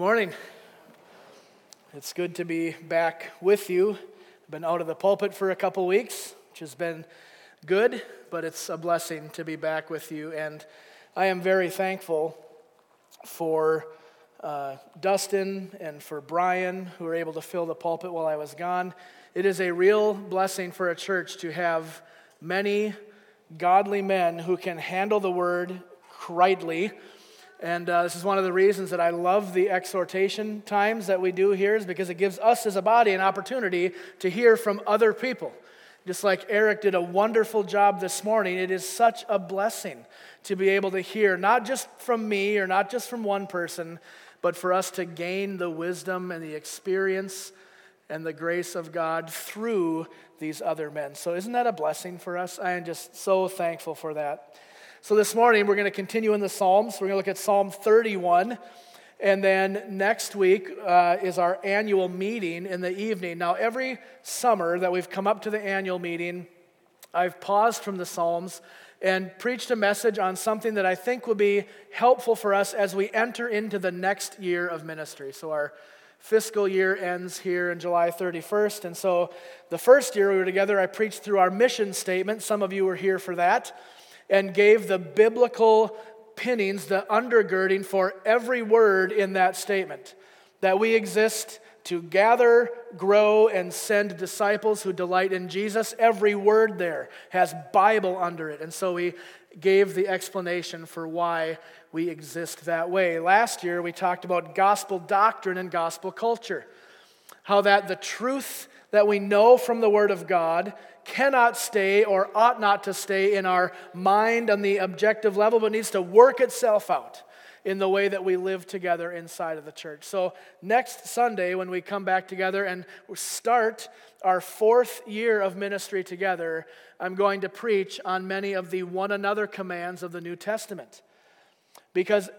Good morning. It's good to be back with you. I've been out of the pulpit for a couple weeks, which has been good, but it's a blessing to be back with you. And I am very thankful for uh, Dustin and for Brian, who were able to fill the pulpit while I was gone. It is a real blessing for a church to have many godly men who can handle the word rightly and uh, this is one of the reasons that I love the exhortation times that we do here, is because it gives us as a body an opportunity to hear from other people. Just like Eric did a wonderful job this morning, it is such a blessing to be able to hear, not just from me or not just from one person, but for us to gain the wisdom and the experience and the grace of God through these other men. So, isn't that a blessing for us? I am just so thankful for that. So this morning we're going to continue in the Psalms. We're going to look at Psalm 31. And then next week uh, is our annual meeting in the evening. Now, every summer that we've come up to the annual meeting, I've paused from the Psalms and preached a message on something that I think will be helpful for us as we enter into the next year of ministry. So, our fiscal year ends here in July 31st. And so, the first year we were together, I preached through our mission statement. Some of you were here for that and gave the biblical pinnings, the undergirding for every word in that statement. That we exist to gather, grow, and send disciples who delight in Jesus. Every word there has Bible under it. And so we gave the explanation for why we exist that way. Last year, we talked about gospel doctrine and gospel culture. How that the truth that we know from the Word of God cannot stay or ought not to stay in our mind on the objective level, but needs to work itself out in the way that we live together inside of the church. So, next Sunday, when we come back together and start our fourth year of ministry together, I'm going to preach on many of the one another commands of the New Testament. Because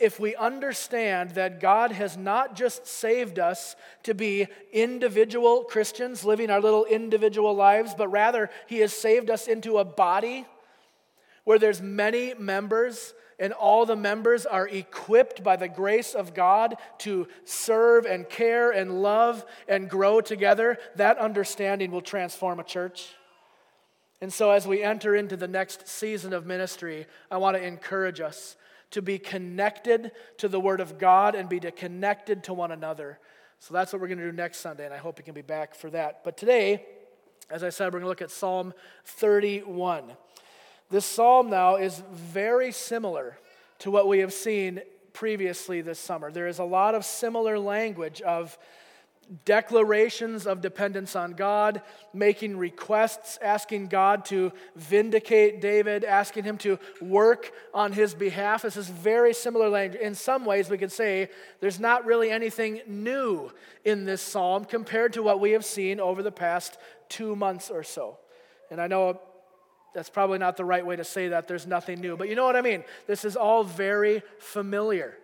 if we understand that God has not just saved us to be individual Christians living our little individual lives, but rather He has saved us into a body where there's many members and all the members are equipped by the grace of God to serve and care and love and grow together, that understanding will transform a church. And so, as we enter into the next season of ministry, I want to encourage us to be connected to the Word of God and be connected to one another. So that's what we're going to do next Sunday, and I hope you can be back for that. But today, as I said, we're going to look at Psalm 31. This psalm now is very similar to what we have seen previously this summer. There is a lot of similar language of declarations of dependence on God, making requests, asking God to vindicate David, asking him to work on his behalf. This is very similar language. In some ways, we could say there's not really anything new in this psalm compared to what we have seen over the past two months or so. And I know that's probably not the right way to say that. There's nothing new. But you know what I mean? This is all very familiar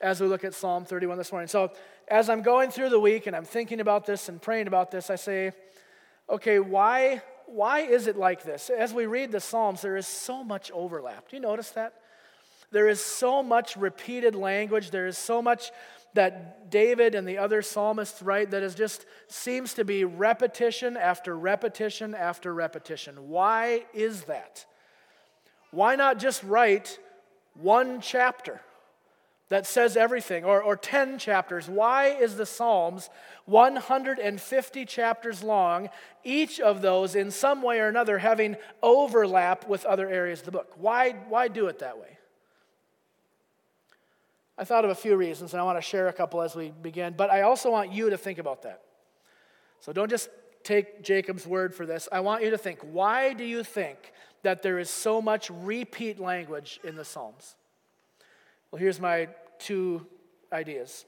as we look at Psalm 31 this morning. So as I'm going through the week and I'm thinking about this and praying about this, I say, okay, why, why is it like this? As we read the Psalms, there is so much overlap. Do you notice that? There is so much repeated language. There is so much that David and the other psalmists write that is just seems to be repetition after repetition after repetition. Why is that? Why not just write one chapter? That says everything, or, or 10 chapters. Why is the Psalms 150 chapters long, each of those in some way or another having overlap with other areas of the book? Why, why do it that way? I thought of a few reasons, and I want to share a couple as we begin, but I also want you to think about that. So don't just take Jacob's word for this. I want you to think why do you think that there is so much repeat language in the Psalms? Well, here's my two ideas.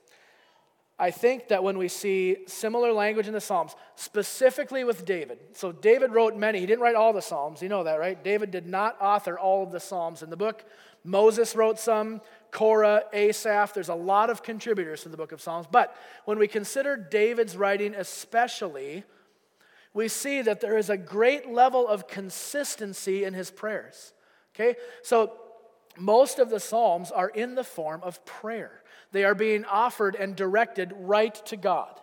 I think that when we see similar language in the Psalms, specifically with David, so David wrote many, he didn't write all the Psalms, you know that, right? David did not author all of the Psalms in the book. Moses wrote some, Korah, Asaph, there's a lot of contributors to the book of Psalms. But when we consider David's writing especially, we see that there is a great level of consistency in his prayers. Okay? So most of the Psalms are in the form of prayer. They are being offered and directed right to God.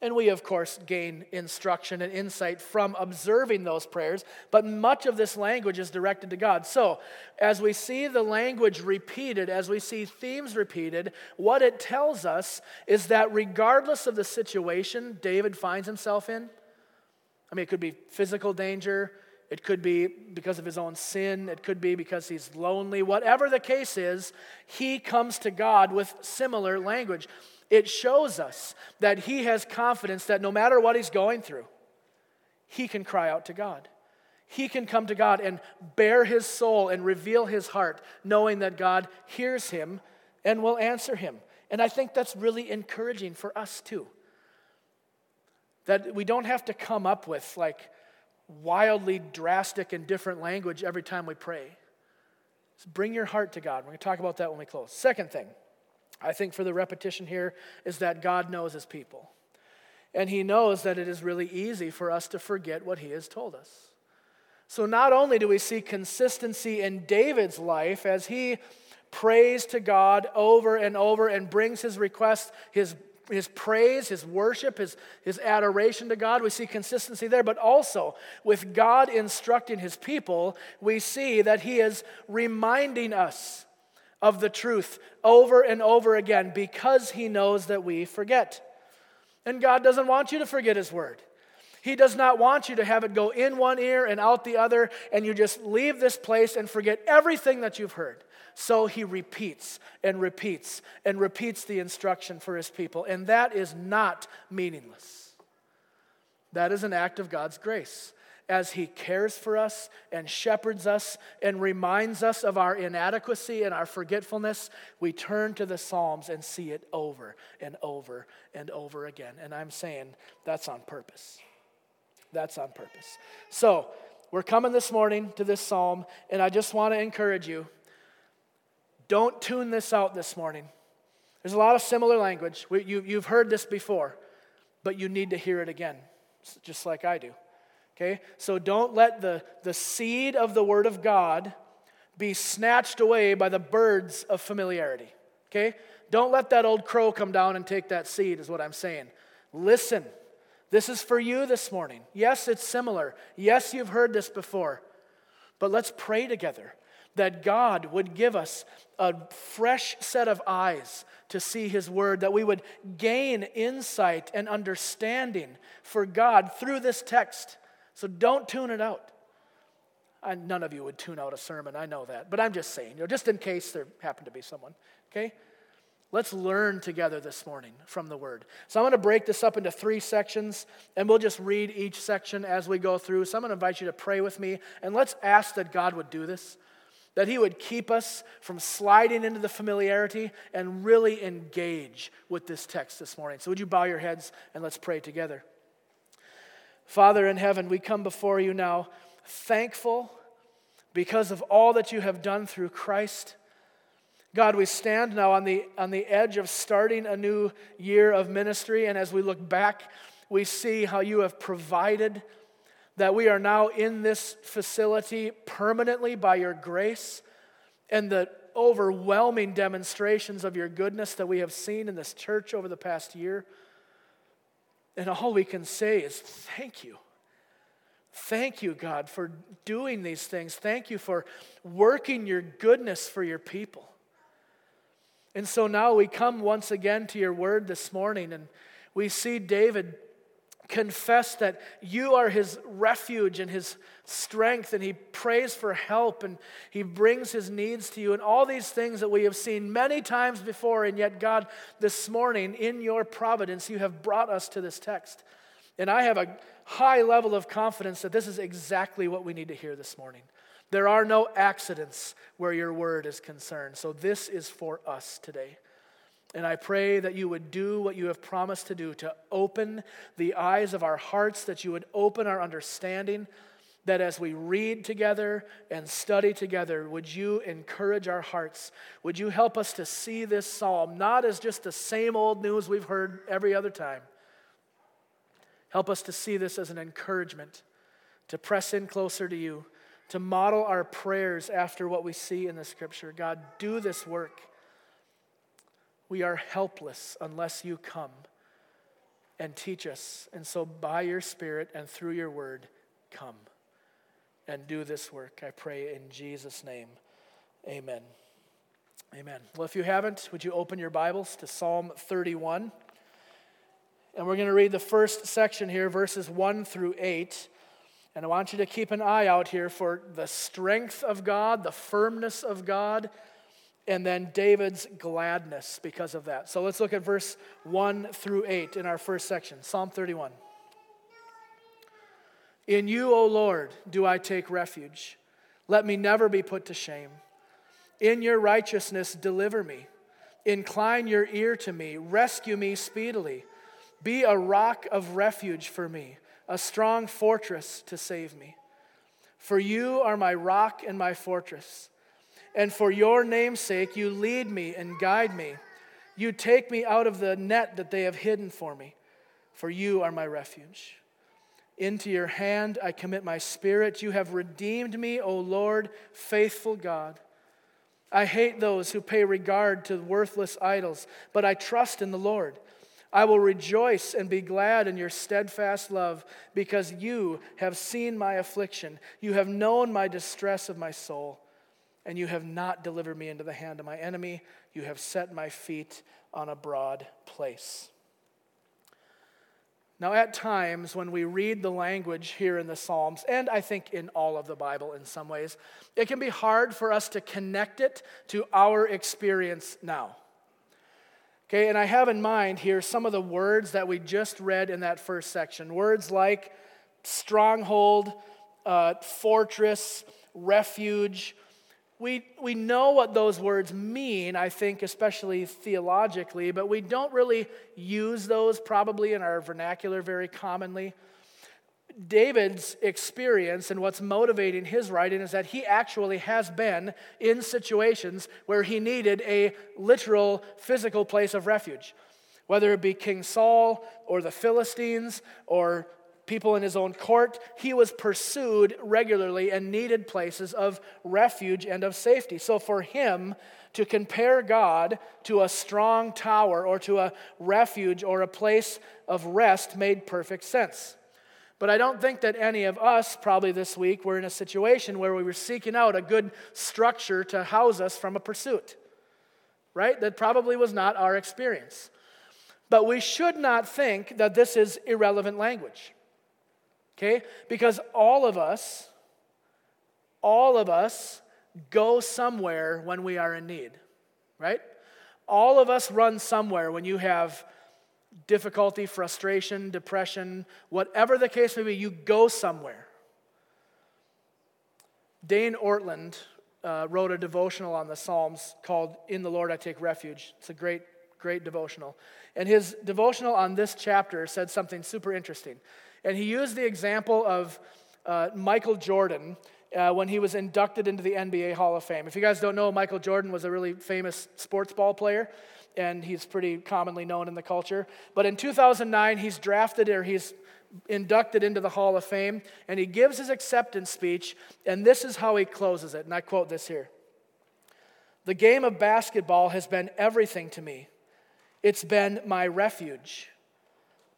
And we, of course, gain instruction and insight from observing those prayers, but much of this language is directed to God. So, as we see the language repeated, as we see themes repeated, what it tells us is that regardless of the situation David finds himself in, I mean, it could be physical danger, it could be because of his own sin, it could be because he's lonely, whatever the case is, he comes to God with similar language it shows us that he has confidence that no matter what he's going through, he can cry out to God. He can come to God and bare his soul and reveal his heart, knowing that God hears him and will answer him. And I think that's really encouraging for us too. That we don't have to come up with like wildly drastic and different language every time we pray. So bring your heart to God. We're going to talk about that when we close. Second thing. I think for the repetition here is that God knows his people. And he knows that it is really easy for us to forget what he has told us. So not only do we see consistency in David's life as he prays to God over and over and brings his request, his, his praise, his worship, his, his adoration to God, we see consistency there. But also, with God instructing his people, we see that he is reminding us of the truth over and over again because he knows that we forget. And God doesn't want you to forget his word. He does not want you to have it go in one ear and out the other, and you just leave this place and forget everything that you've heard. So he repeats and repeats and repeats the instruction for his people, and that is not meaningless. That is an act of God's grace as He cares for us and shepherds us and reminds us of our inadequacy and our forgetfulness, we turn to the Psalms and see it over and over and over again. And I'm saying that's on purpose. That's on purpose. So, we're coming this morning to this psalm, and I just want to encourage you don't tune this out this morning. There's a lot of similar language. You, you've heard this before, but you need to hear it again, just like I do. Okay? So don't let the, the seed of the Word of God be snatched away by the birds of familiarity. Okay? Don't let that old crow come down and take that seed, is what I'm saying. Listen. This is for you this morning. Yes, it's similar. Yes, you've heard this before. But let's pray together that God would give us a fresh set of eyes to see His Word, that we would gain insight and understanding for God through this text so don't tune it out. I, none of you would tune out a sermon, I know that. But I'm just saying, you know, just in case there happened to be someone, okay? Let's learn together this morning from the Word. So I'm going to break this up into three sections, and we'll just read each section as we go through. So I'm going to invite you to pray with me, and let's ask that God would do this, that He would keep us from sliding into the familiarity and really engage with this text this morning. So would you bow your heads and let's pray together. Father in heaven, we come before you now thankful because of all that you have done through Christ. God, we stand now on the, on the edge of starting a new year of ministry, and as we look back, we see how you have provided that we are now in this facility permanently by your grace and the overwhelming demonstrations of your goodness that we have seen in this church over the past year. And all we can say is thank you. Thank you, God, for doing these things. Thank you for working your goodness for your people. And so now we come once again to your word this morning, and we see David confess that you are his refuge and his strength, and he prays for help and he brings his needs to you, and all these things that we have seen many times before. And yet, God, this morning, in your providence, you have brought us to this text. And I have a high level of confidence that this is exactly what we need to hear this morning. There are no accidents where your word is concerned. So, this is for us today. And I pray that you would do what you have promised to do to open the eyes of our hearts, that you would open our understanding, that as we read together and study together, would you encourage our hearts? Would you help us to see this psalm not as just the same old news we've heard every other time? Help us to see this as an encouragement to press in closer to you, to model our prayers after what we see in the scripture. God, do this work. We are helpless unless you come and teach us. And so, by your Spirit and through your word, come and do this work. I pray in Jesus' name. Amen. Amen. Well, if you haven't, would you open your Bibles to Psalm 31? And we're going to read the first section here, verses 1 through 8. And I want you to keep an eye out here for the strength of God, the firmness of God, and then David's gladness because of that. So let's look at verse 1 through 8 in our first section Psalm 31. In you, O Lord, do I take refuge. Let me never be put to shame. In your righteousness, deliver me. Incline your ear to me. Rescue me speedily. Be a rock of refuge for me, a strong fortress to save me. For you are my rock and my fortress. And for your name's sake, you lead me and guide me. You take me out of the net that they have hidden for me, for you are my refuge. Into your hand I commit my spirit. You have redeemed me, O Lord, faithful God. I hate those who pay regard to worthless idols, but I trust in the Lord. I will rejoice and be glad in your steadfast love, because you have seen my affliction. You have known my distress of my soul and you have not delivered me into the hand of my enemy. You have set my feet on a broad place. Now, at times when we read the language here in the Psalms, and I think in all of the Bible in some ways, it can be hard for us to connect it to our experience now. Okay, and I have in mind here some of the words that we just read in that first section words like stronghold, uh, fortress, refuge, we, we know what those words mean, I think, especially theologically, but we don't really use those probably in our vernacular very commonly. David's experience and what's motivating his writing is that he actually has been in situations where he needed a literal physical place of refuge. Whether it be King Saul or the Philistines or people in his own court. He was pursued regularly and needed places of refuge and of safety. So for him to compare God to a strong tower or to a refuge or a place of rest made perfect sense. But I don't think that any of us, probably this week, were in a situation where we were seeking out a good structure to house us from a pursuit. Right? That probably was not our experience. But we should not think that this is irrelevant language. Okay? Because all of us, all of us go somewhere when we are in need, right? All of us run somewhere when you have difficulty, frustration, depression, whatever the case may be, you go somewhere. Dane Ortlund uh, wrote a devotional on the Psalms called In the Lord I Take Refuge. It's a great, great devotional. And his devotional on this chapter said something super interesting. And he used the example of uh, Michael Jordan uh, when he was inducted into the NBA Hall of Fame. If you guys don't know, Michael Jordan was a really famous sports ball player, and he's pretty commonly known in the culture. But in 2009, he's drafted or he's inducted into the Hall of Fame, and he gives his acceptance speech, and this is how he closes it. And I quote this here The game of basketball has been everything to me, it's been my refuge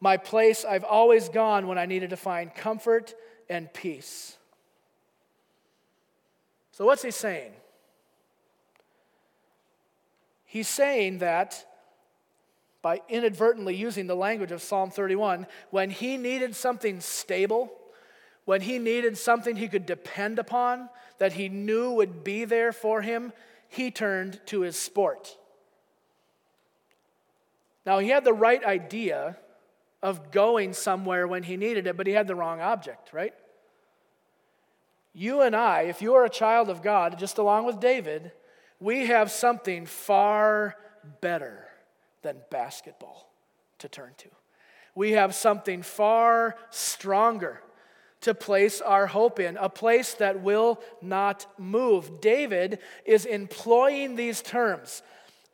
my place I've always gone when I needed to find comfort and peace. So, what's he saying? He's saying that by inadvertently using the language of Psalm 31, when he needed something stable, when he needed something he could depend upon, that he knew would be there for him, he turned to his sport. Now, he had the right idea of going somewhere when he needed it, but he had the wrong object, right? You and I, if you are a child of God, just along with David, we have something far better than basketball to turn to. We have something far stronger to place our hope in, a place that will not move. David is employing these terms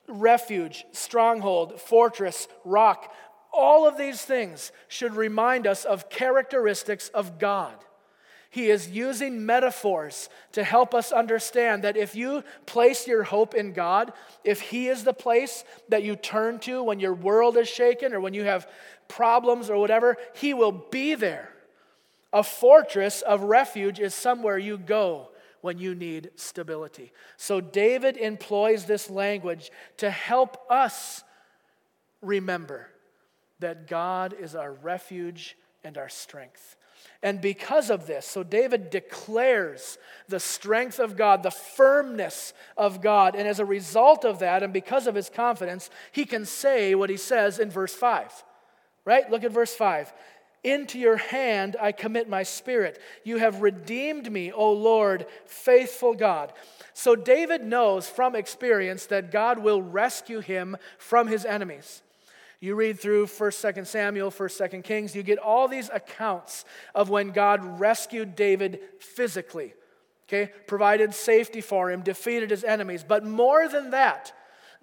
refuge, stronghold, fortress, rock all of these things should remind us of characteristics of God. He is using metaphors to help us understand that if you place your hope in God, if He is the place that you turn to when your world is shaken or when you have problems or whatever, He will be there. A fortress of refuge is somewhere you go when you need stability. So David employs this language to help us remember that God is our refuge and our strength. And because of this, so David declares the strength of God, the firmness of God. And as a result of that, and because of his confidence, he can say what he says in verse 5. Right? Look at verse 5. Into your hand I commit my spirit. You have redeemed me, O Lord, faithful God. So David knows from experience that God will rescue him from his enemies. You read through 1st, 2nd Samuel, 1st, 2nd Kings, you get all these accounts of when God rescued David physically, okay? Provided safety for him, defeated his enemies. But more than that,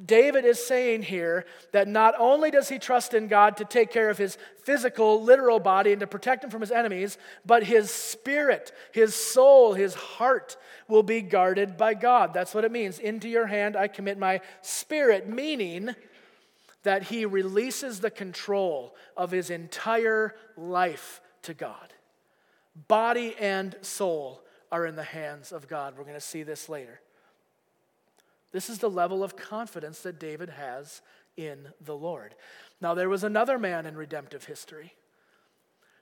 David is saying here that not only does he trust in God to take care of his physical, literal body and to protect him from his enemies, but his spirit, his soul, his heart will be guarded by God. That's what it means. Into your hand I commit my spirit, meaning that he releases the control of his entire life to God. Body and soul are in the hands of God. We're going to see this later. This is the level of confidence that David has in the Lord. Now, there was another man in redemptive history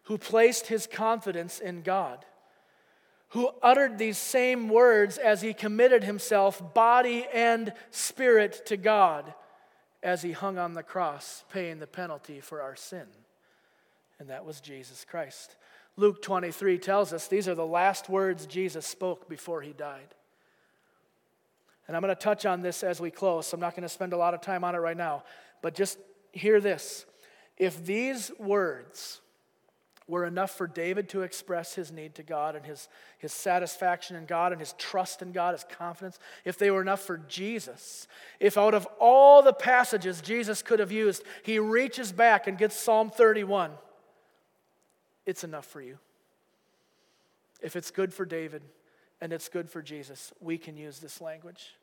who placed his confidence in God, who uttered these same words as he committed himself, body and spirit, to God as he hung on the cross, paying the penalty for our sin. And that was Jesus Christ. Luke 23 tells us these are the last words Jesus spoke before he died. And I'm going to touch on this as we close. I'm not going to spend a lot of time on it right now. But just hear this. If these words were enough for David to express his need to God and his, his satisfaction in God and his trust in God, his confidence, if they were enough for Jesus, if out of all the passages Jesus could have used, he reaches back and gets Psalm 31, it's enough for you. If it's good for David and it's good for Jesus, we can use this language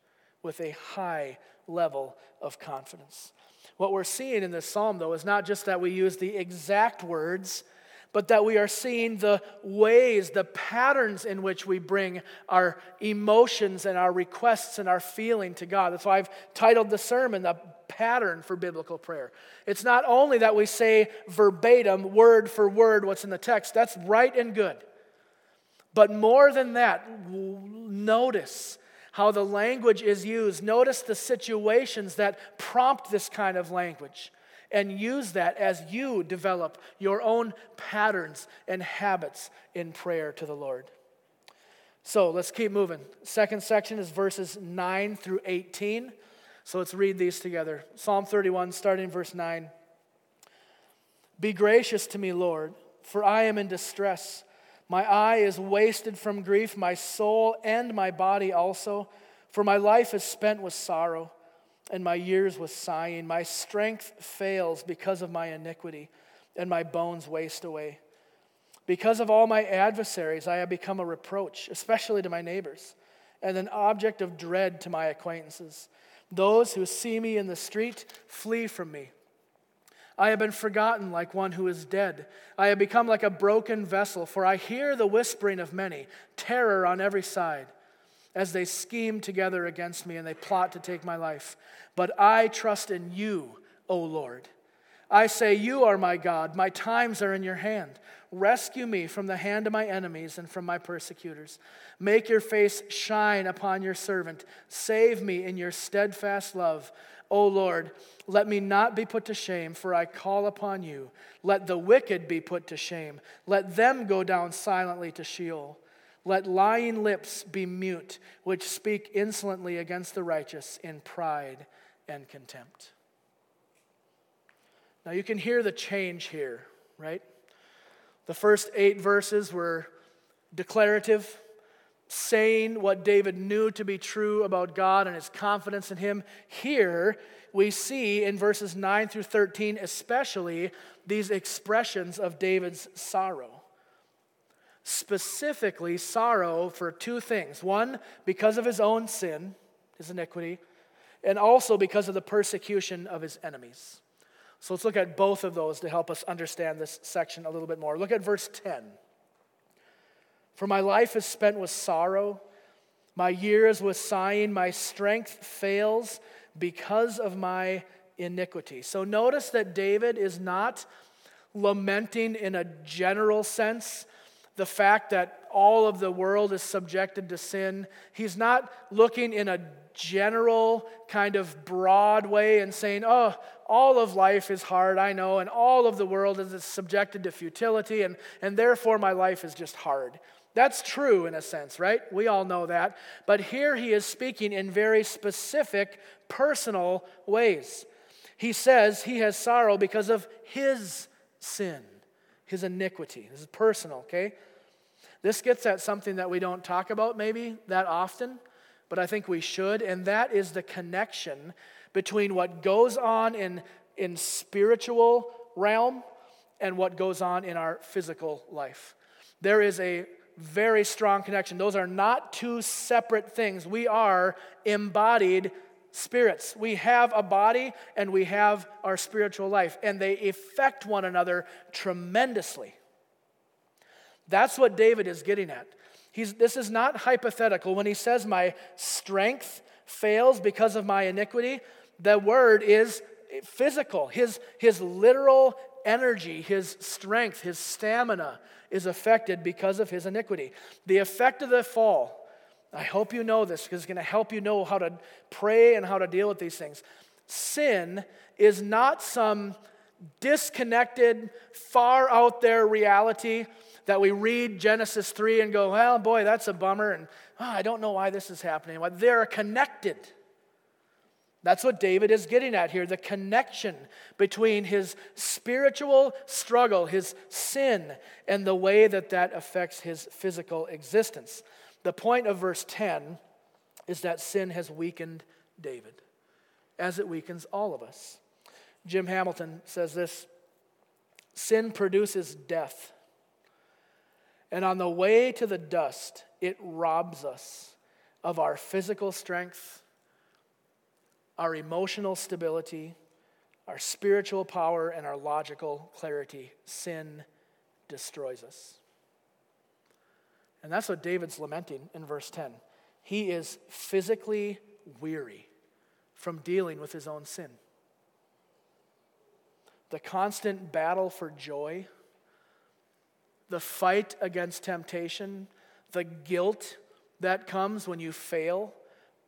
with a high level of confidence. What we're seeing in this psalm, though, is not just that we use the exact words but that we are seeing the ways, the patterns in which we bring our emotions and our requests and our feeling to God. That's why I've titled the sermon, The Pattern for Biblical Prayer. It's not only that we say verbatim, word for word, what's in the text, that's right and good. But more than that, notice how the language is used. Notice the situations that prompt this kind of language and use that as you develop your own patterns and habits in prayer to the Lord. So let's keep moving. Second section is verses 9 through 18. So let's read these together. Psalm 31, starting verse 9. Be gracious to me, Lord, for I am in distress. My eye is wasted from grief, my soul and my body also, for my life is spent with sorrow and my years with sighing. My strength fails because of my iniquity, and my bones waste away. Because of all my adversaries, I have become a reproach, especially to my neighbors, and an object of dread to my acquaintances. Those who see me in the street flee from me. I have been forgotten like one who is dead. I have become like a broken vessel, for I hear the whispering of many, terror on every side as they scheme together against me and they plot to take my life. But I trust in you, O Lord. I say, You are my God. My times are in your hand. Rescue me from the hand of my enemies and from my persecutors. Make your face shine upon your servant. Save me in your steadfast love. O Lord, let me not be put to shame, for I call upon you. Let the wicked be put to shame. Let them go down silently to Sheol. Let lying lips be mute, which speak insolently against the righteous in pride and contempt. Now you can hear the change here, right? The first eight verses were declarative, saying what David knew to be true about God and his confidence in him. Here, we see in verses 9 through 13, especially, these expressions of David's sorrow. Specifically sorrow for two things one, because of his own sin, his iniquity, and also because of the persecution of his enemies. So let's look at both of those to help us understand this section a little bit more. Look at verse 10. For my life is spent with sorrow, my years with sighing, my strength fails because of my iniquity. So notice that David is not lamenting in a general sense the fact that all of the world is subjected to sin. He's not looking in a general, kind of broad way and saying, oh, all of life is hard, I know, and all of the world is subjected to futility, and, and therefore my life is just hard. That's true in a sense, right? We all know that. But here he is speaking in very specific, personal ways. He says he has sorrow because of his sin, his iniquity. This is personal, okay? This gets at something that we don't talk about maybe that often, but I think we should, and that is the connection between what goes on in, in spiritual realm and what goes on in our physical life. There is a very strong connection. Those are not two separate things. We are embodied spirits. We have a body and we have our spiritual life, and they affect one another tremendously. That's what David is getting at. He's, this is not hypothetical. When he says, My strength fails because of my iniquity, the word is physical. His, his literal energy, his strength, his stamina is affected because of his iniquity. The effect of the fall, I hope you know this because it's going to help you know how to pray and how to deal with these things. Sin is not some disconnected, far out there reality that we read Genesis 3 and go, well, boy, that's a bummer, and oh, I don't know why this is happening. They're connected. That's what David is getting at here the connection between his spiritual struggle, his sin, and the way that that affects his physical existence. The point of verse 10 is that sin has weakened David, as it weakens all of us. Jim Hamilton says this Sin produces death, and on the way to the dust, it robs us of our physical strength our emotional stability, our spiritual power, and our logical clarity. Sin destroys us. And that's what David's lamenting in verse 10. He is physically weary from dealing with his own sin. The constant battle for joy, the fight against temptation, the guilt that comes when you fail,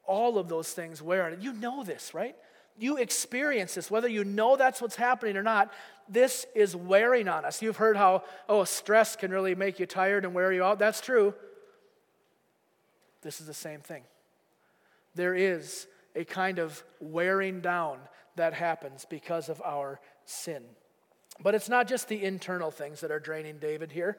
all of those things wear on it. You know this, right? You experience this, whether you know that's what's happening or not. This is wearing on us. You've heard how, oh, stress can really make you tired and wear you out. That's true. This is the same thing. There is a kind of wearing down that happens because of our sin. But it's not just the internal things that are draining David here,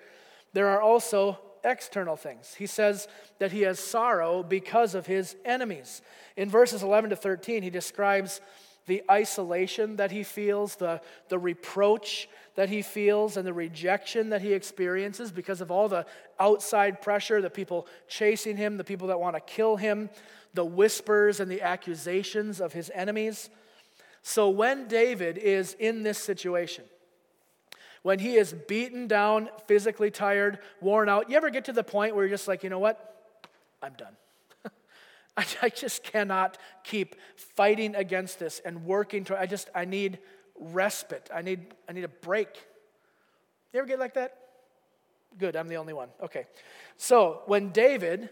there are also external things. He says that he has sorrow because of his enemies. In verses 11 to 13, he describes the isolation that he feels, the, the reproach that he feels, and the rejection that he experiences because of all the outside pressure, the people chasing him, the people that want to kill him, the whispers and the accusations of his enemies. So when David is in this situation, when he is beaten down, physically tired, worn out. You ever get to the point where you're just like, you know what? I'm done. I, I, just cannot keep fighting against this and working to I just I need respite. I need I need a break. You ever get like that? Good, I'm the only one. Okay. So when David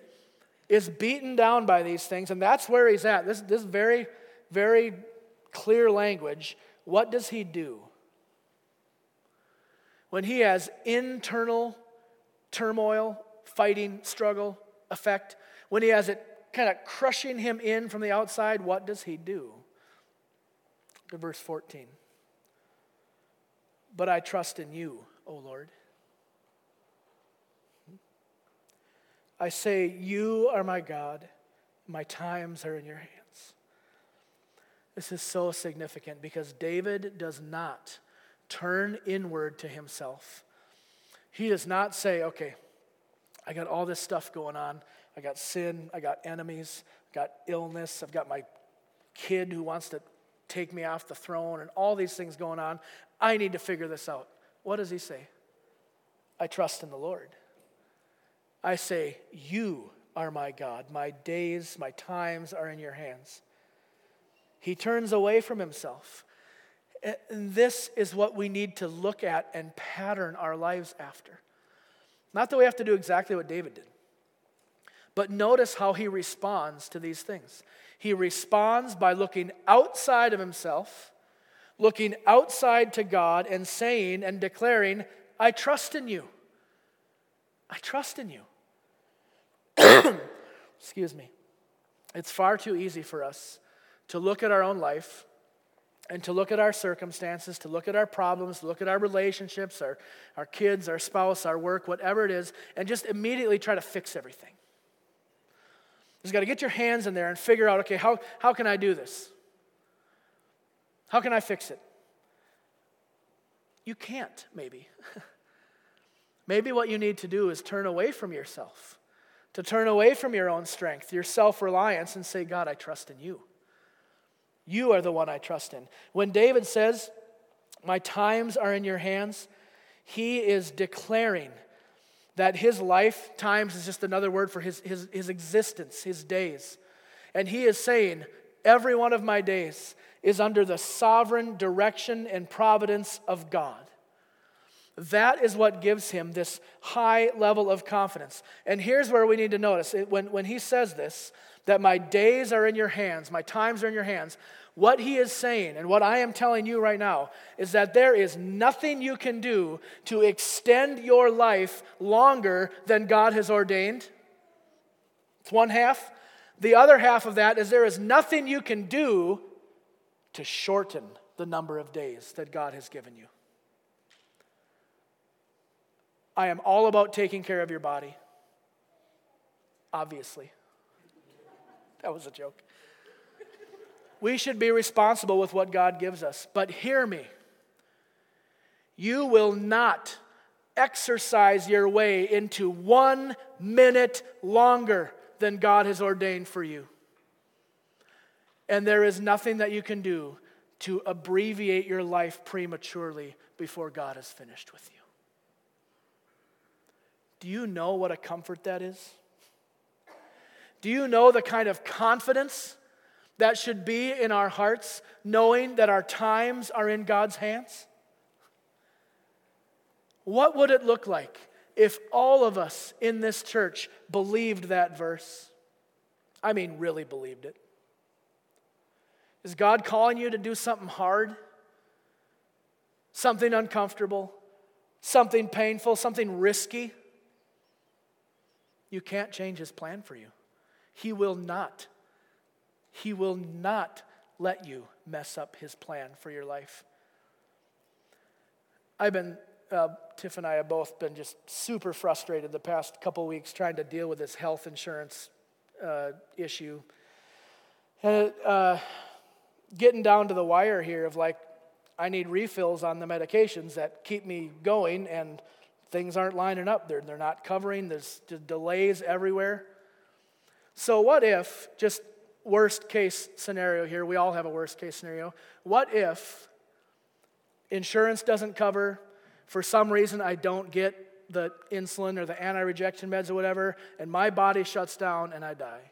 is beaten down by these things, and that's where he's at. This, this very, very clear language. What does he do? When he has internal turmoil, fighting, struggle, effect, when he has it kind of crushing him in from the outside, what does he do? To verse 14. But I trust in you, O Lord. I say, You are my God, my times are in your hands. This is so significant because David does not turn inward to himself. He does not say, okay, I got all this stuff going on. I got sin, I got enemies, I got illness, I've got my kid who wants to take me off the throne, and all these things going on. I need to figure this out. What does he say? I trust in the Lord. I say, You are my God. My days, my times are in your hands. He turns away from himself. And this is what we need to look at and pattern our lives after. Not that we have to do exactly what David did, but notice how he responds to these things. He responds by looking outside of himself, looking outside to God, and saying and declaring, I trust in you. I trust in you. Excuse me. It's far too easy for us to look at our own life and to look at our circumstances, to look at our problems, look at our relationships, our, our kids, our spouse, our work, whatever it is, and just immediately try to fix everything. You just got to get your hands in there and figure out okay, how, how can I do this? How can I fix it? You can't, maybe. maybe what you need to do is turn away from yourself, to turn away from your own strength, your self reliance, and say, God, I trust in you. You are the one I trust in. When David says, My times are in your hands, he is declaring that his life times is just another word for his, his, his existence, his days. And he is saying, Every one of my days is under the sovereign direction and providence of God. That is what gives him this high level of confidence. And here's where we need to notice when, when he says this, that my days are in your hands, my times are in your hands. What he is saying, and what I am telling you right now, is that there is nothing you can do to extend your life longer than God has ordained. It's one half. The other half of that is there is nothing you can do to shorten the number of days that God has given you. I am all about taking care of your body. Obviously. That was a joke. We should be responsible with what God gives us. But hear me you will not exercise your way into one minute longer than God has ordained for you. And there is nothing that you can do to abbreviate your life prematurely before God is finished with you. Do you know what a comfort that is? Do you know the kind of confidence that should be in our hearts, knowing that our times are in God's hands? What would it look like if all of us in this church believed that verse? I mean, really believed it. Is God calling you to do something hard? Something uncomfortable? Something painful? Something risky? You can't change His plan for you. He will not he will not let you mess up His plan for your life. I've been, uh, Tiff and I have both been just super frustrated the past couple weeks trying to deal with this health insurance uh, issue. And uh, getting down to the wire here of like, I need refills on the medications that keep me going, and things aren't lining up. They're, they're not covering, there's delays everywhere. So, what if, just worst case scenario here, we all have a worst case scenario. What if insurance doesn't cover, for some reason I don't get the insulin or the anti rejection meds or whatever, and my body shuts down and I die?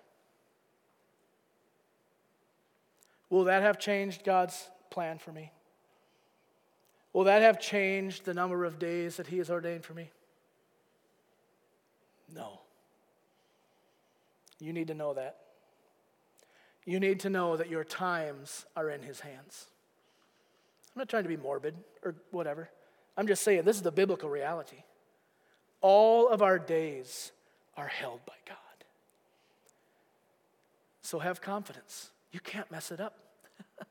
Will that have changed God's plan for me? Will that have changed the number of days that He has ordained for me? No. You need to know that you need to know that your times are in His hands. I'm not trying to be morbid or whatever. I'm just saying this is the biblical reality. All of our days are held by God. So have confidence. You can't mess it up.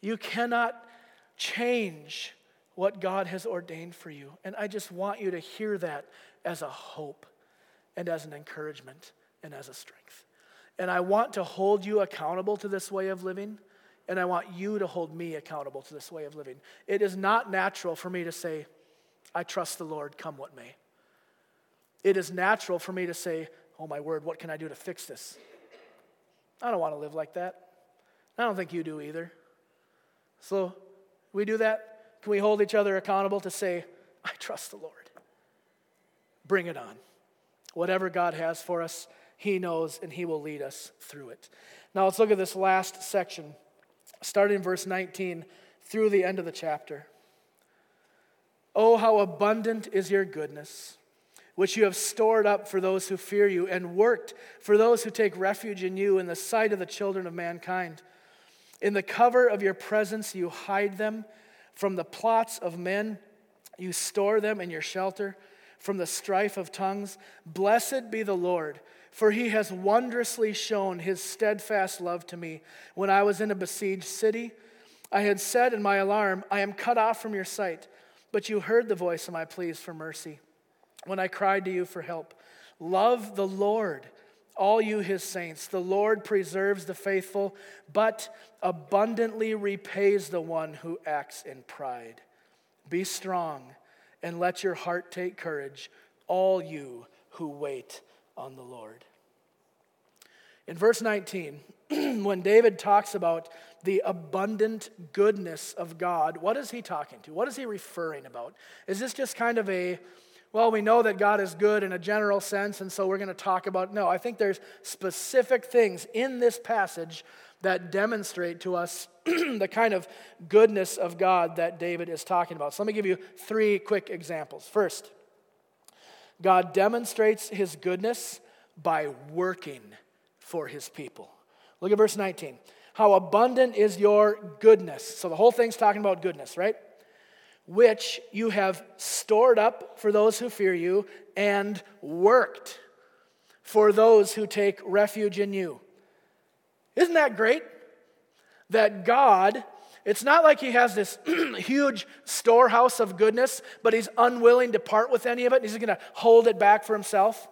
you cannot change what God has ordained for you. And I just want you to hear that as a hope and as an encouragement and as a strength. And I want to hold you accountable to this way of living, and I want you to hold me accountable to this way of living. It is not natural for me to say, I trust the Lord, come what may. it is natural for me to say, Oh my word, what can I do to fix this? I don't want to live like that. I don't think you do either. So, we do that? Can we hold each other accountable to say, I trust the Lord? Bring it on. Whatever God has for us, He knows and He will lead us through it. Now, let's look at this last section, starting in verse 19 through the end of the chapter. Oh, how abundant is your goodness, which you have stored up for those who fear you, and worked for those who take refuge in you in the sight of the children of mankind. In the cover of your presence, you hide them from the plots of men, you store them in your shelter from the strife of tongues. Blessed be the Lord, for he has wondrously shown his steadfast love to me when I was in a besieged city. I had said in my alarm, I am cut off from your sight. But you heard the voice of my pleas for mercy when I cried to you for help. Love the Lord, all you his saints. The Lord preserves the faithful, but abundantly repays the one who acts in pride. Be strong and let your heart take courage, all you who wait on the Lord. In verse 19, when David talks about the abundant goodness of God, what is he talking to? What is he referring about? Is this just kind of a, well, we know that God is good in a general sense, and so we're going to talk about. No, I think there's specific things in this passage that demonstrate to us the kind of goodness of God that David is talking about. So let me give you three quick examples. First, God demonstrates his goodness by working for his people. Look at verse 19. How abundant is your goodness. So the whole thing's talking about goodness, right? Which you have stored up for those who fear you and worked for those who take refuge in you. Isn't that great? That God, it's not like He has this huge storehouse of goodness, but He's unwilling to part with any of it. He's going to hold it back for Himself.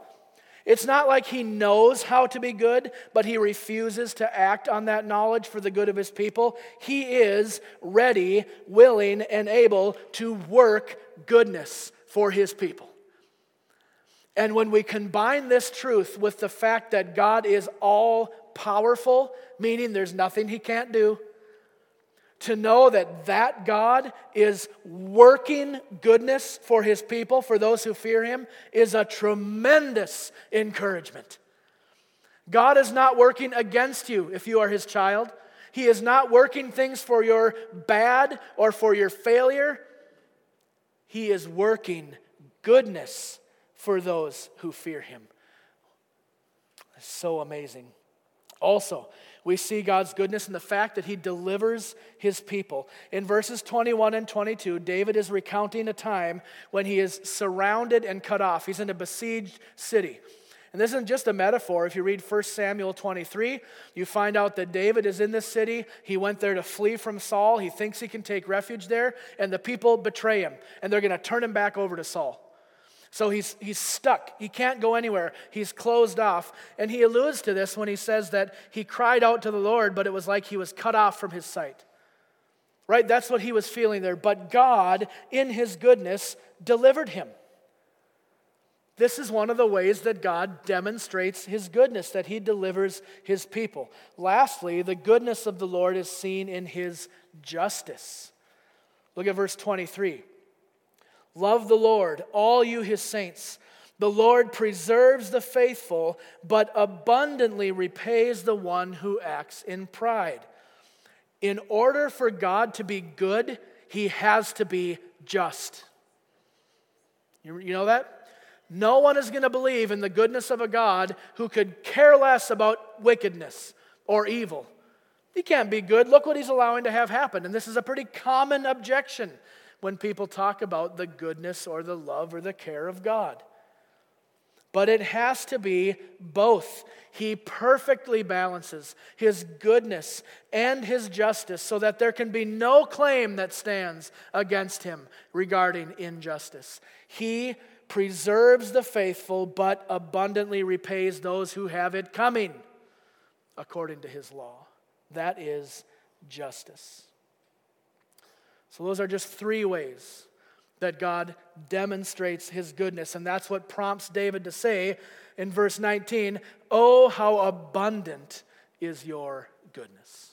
It's not like he knows how to be good, but he refuses to act on that knowledge for the good of his people. He is ready, willing, and able to work goodness for his people. And when we combine this truth with the fact that God is all powerful, meaning there's nothing he can't do, to know that that God is working goodness for his people, for those who fear him, is a tremendous encouragement. God is not working against you if you are his child. He is not working things for your bad or for your failure. He is working goodness for those who fear him. It's so amazing. Also, we see God's goodness in the fact that he delivers his people. In verses 21 and 22, David is recounting a time when he is surrounded and cut off. He's in a besieged city. And this isn't just a metaphor. If you read 1 Samuel 23, you find out that David is in this city. He went there to flee from Saul. He thinks he can take refuge there, and the people betray him, and they're going to turn him back over to Saul. So he's, he's stuck. He can't go anywhere. He's closed off. And he alludes to this when he says that he cried out to the Lord, but it was like he was cut off from his sight. Right? That's what he was feeling there. But God, in his goodness, delivered him. This is one of the ways that God demonstrates his goodness, that he delivers his people. Lastly, the goodness of the Lord is seen in his justice. Look at verse 23. Love the Lord, all you his saints. The Lord preserves the faithful, but abundantly repays the one who acts in pride. In order for God to be good, he has to be just. You, you know that? No one is going to believe in the goodness of a God who could care less about wickedness or evil. He can't be good. Look what he's allowing to have happen. And this is a pretty common objection when people talk about the goodness or the love or the care of God. But it has to be both. He perfectly balances his goodness and his justice so that there can be no claim that stands against him regarding injustice. He preserves the faithful, but abundantly repays those who have it coming according to his law. That is justice. So, those are just three ways that God demonstrates his goodness. And that's what prompts David to say in verse 19, Oh, how abundant is your goodness.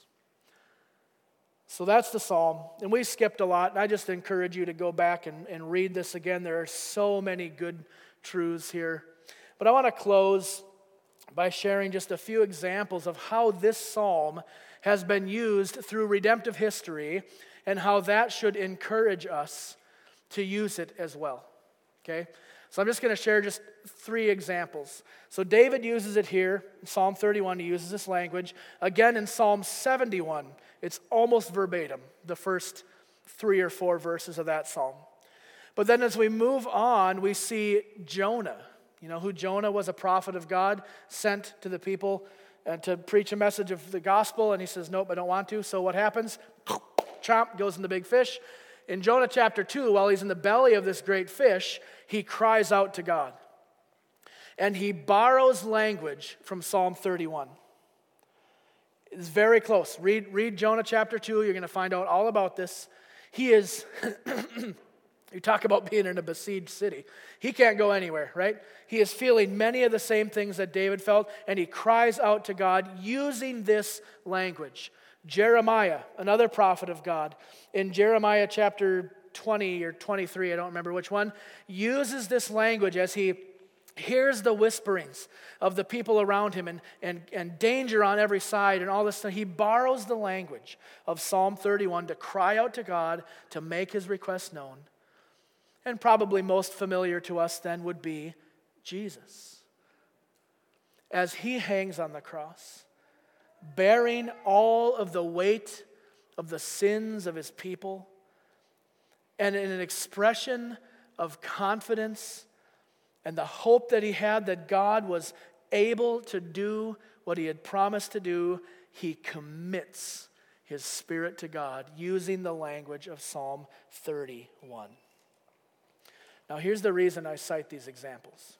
So that's the psalm. And we skipped a lot. And I just encourage you to go back and, and read this again. There are so many good truths here. But I want to close by sharing just a few examples of how this psalm has been used through redemptive history and how that should encourage us to use it as well. Okay? So I'm just going to share just three examples. So David uses it here, Psalm 31, he uses this language. Again, in Psalm 71, it's almost verbatim, the first three or four verses of that psalm. But then as we move on, we see Jonah. You know who Jonah was a prophet of God, sent to the people and uh, to preach a message of the gospel, and he says, Nope, I don't want to. So what happens? Chomp goes in the big fish. In Jonah chapter 2, while he's in the belly of this great fish, he cries out to God. And he borrows language from Psalm 31. It's very close. Read, read Jonah chapter 2, you're going to find out all about this. He is, you talk about being in a besieged city. He can't go anywhere, right? He is feeling many of the same things that David felt, and he cries out to God using this language. Jeremiah, another prophet of God, in Jeremiah chapter 20 or 23, I don't remember which one, uses this language as he hears the whisperings of the people around him and, and, and danger on every side and all this stuff. He borrows the language of Psalm 31 to cry out to God to make his request known. And probably most familiar to us then would be Jesus. As he hangs on the cross, bearing all of the weight of the sins of his people, and in an expression of confidence and the hope that he had that God was able to do what he had promised to do, he commits his spirit to God using the language of Psalm 31. Now, here's the reason I cite these examples.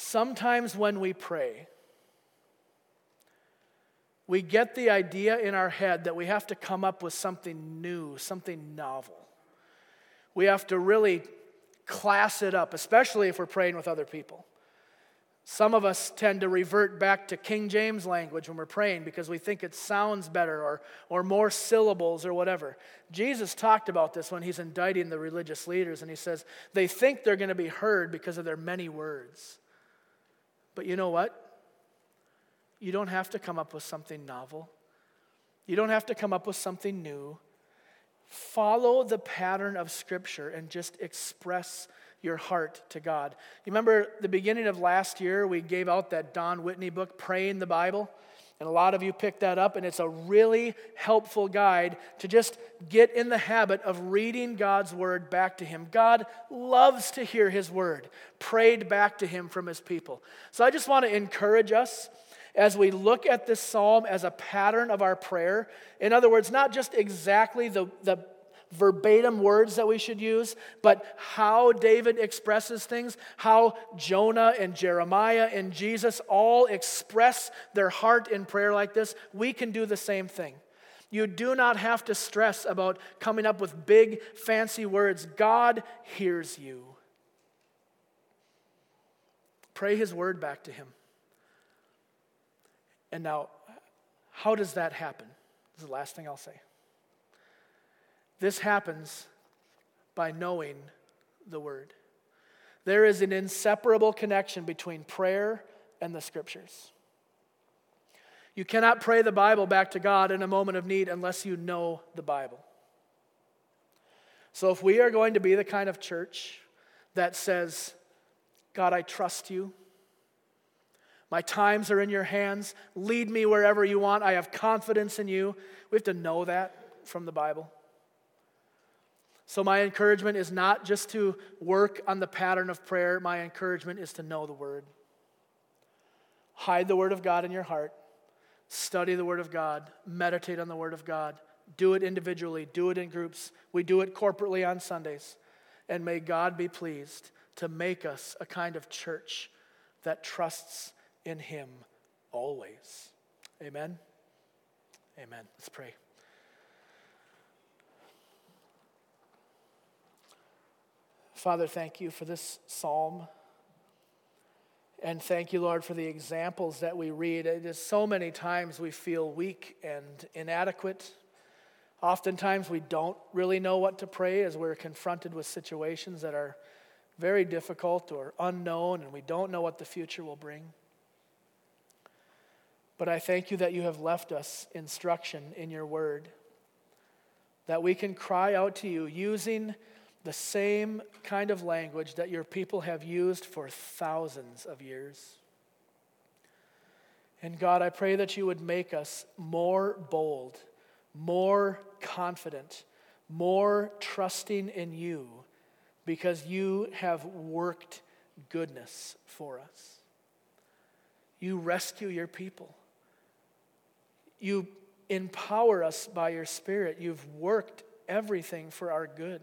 Sometimes when we pray, we get the idea in our head that we have to come up with something new, something novel. We have to really class it up, especially if we're praying with other people. Some of us tend to revert back to King James language when we're praying because we think it sounds better or, or more syllables or whatever. Jesus talked about this when he's indicting the religious leaders, and he says, They think they're going to be heard because of their many words. But you know what? You don't have to come up with something novel, you don't have to come up with something new. Follow the pattern of Scripture and just express your heart to God. You remember the beginning of last year, we gave out that Don Whitney book, Praying the Bible? And a lot of you picked that up, and it's a really helpful guide to just get in the habit of reading God's word back to Him. God loves to hear His word prayed back to Him from His people. So I just want to encourage us as we look at this psalm as a pattern of our prayer. In other words, not just exactly the, the verbatim words that we should use, but how David expresses things, how Jonah and Jeremiah and Jesus all express their heart in prayer like this, we can do the same thing. You do not have to stress about coming up with big, fancy words. God hears you. Pray his word back to him. And now, how does that happen? This is the last thing I'll say. This happens by knowing the Word. There is an inseparable connection between prayer and the Scriptures. You cannot pray the Bible back to God in a moment of need unless you know the Bible. So, if we are going to be the kind of church that says, God, I trust you, my times are in your hands. Lead me wherever you want. I have confidence in you. We have to know that from the Bible. So, my encouragement is not just to work on the pattern of prayer, my encouragement is to know the Word. Hide the Word of God in your heart, study the Word of God, meditate on the Word of God. Do it individually, do it in groups. We do it corporately on Sundays. And may God be pleased to make us a kind of church that trusts in Him always. Amen. Amen. Let's pray. Father, thank you for this psalm. And thank you, Lord, for the examples that we read. It is so many times we feel weak and inadequate. Oftentimes we don't really know what to pray as we're confronted with situations that are very difficult or unknown and we don't know what the future will bring. But I thank you that you have left us instruction in your word, that we can cry out to you using the same kind of language that your people have used for thousands of years. And God, I pray that you would make us more bold, more confident, more trusting in you because you have worked goodness for us. You rescue your people. You empower us by your Spirit. You've worked everything for our good.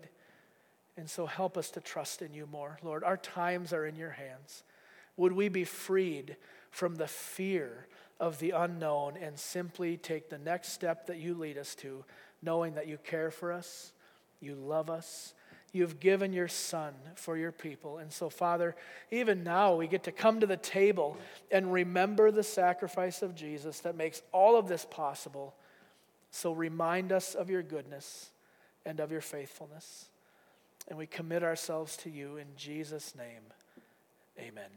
And so help us to trust in you more. Lord, our times are in your hands. Would we be freed from the fear of the unknown and simply take the next step that you lead us to, knowing that you care for us, you love us, you've given your son for your people. And so, Father, even now we get to come to the table and remember the sacrifice of Jesus that makes all of this possible. So, remind us of your goodness and of your faithfulness. And we commit ourselves to you in Jesus' name. Amen.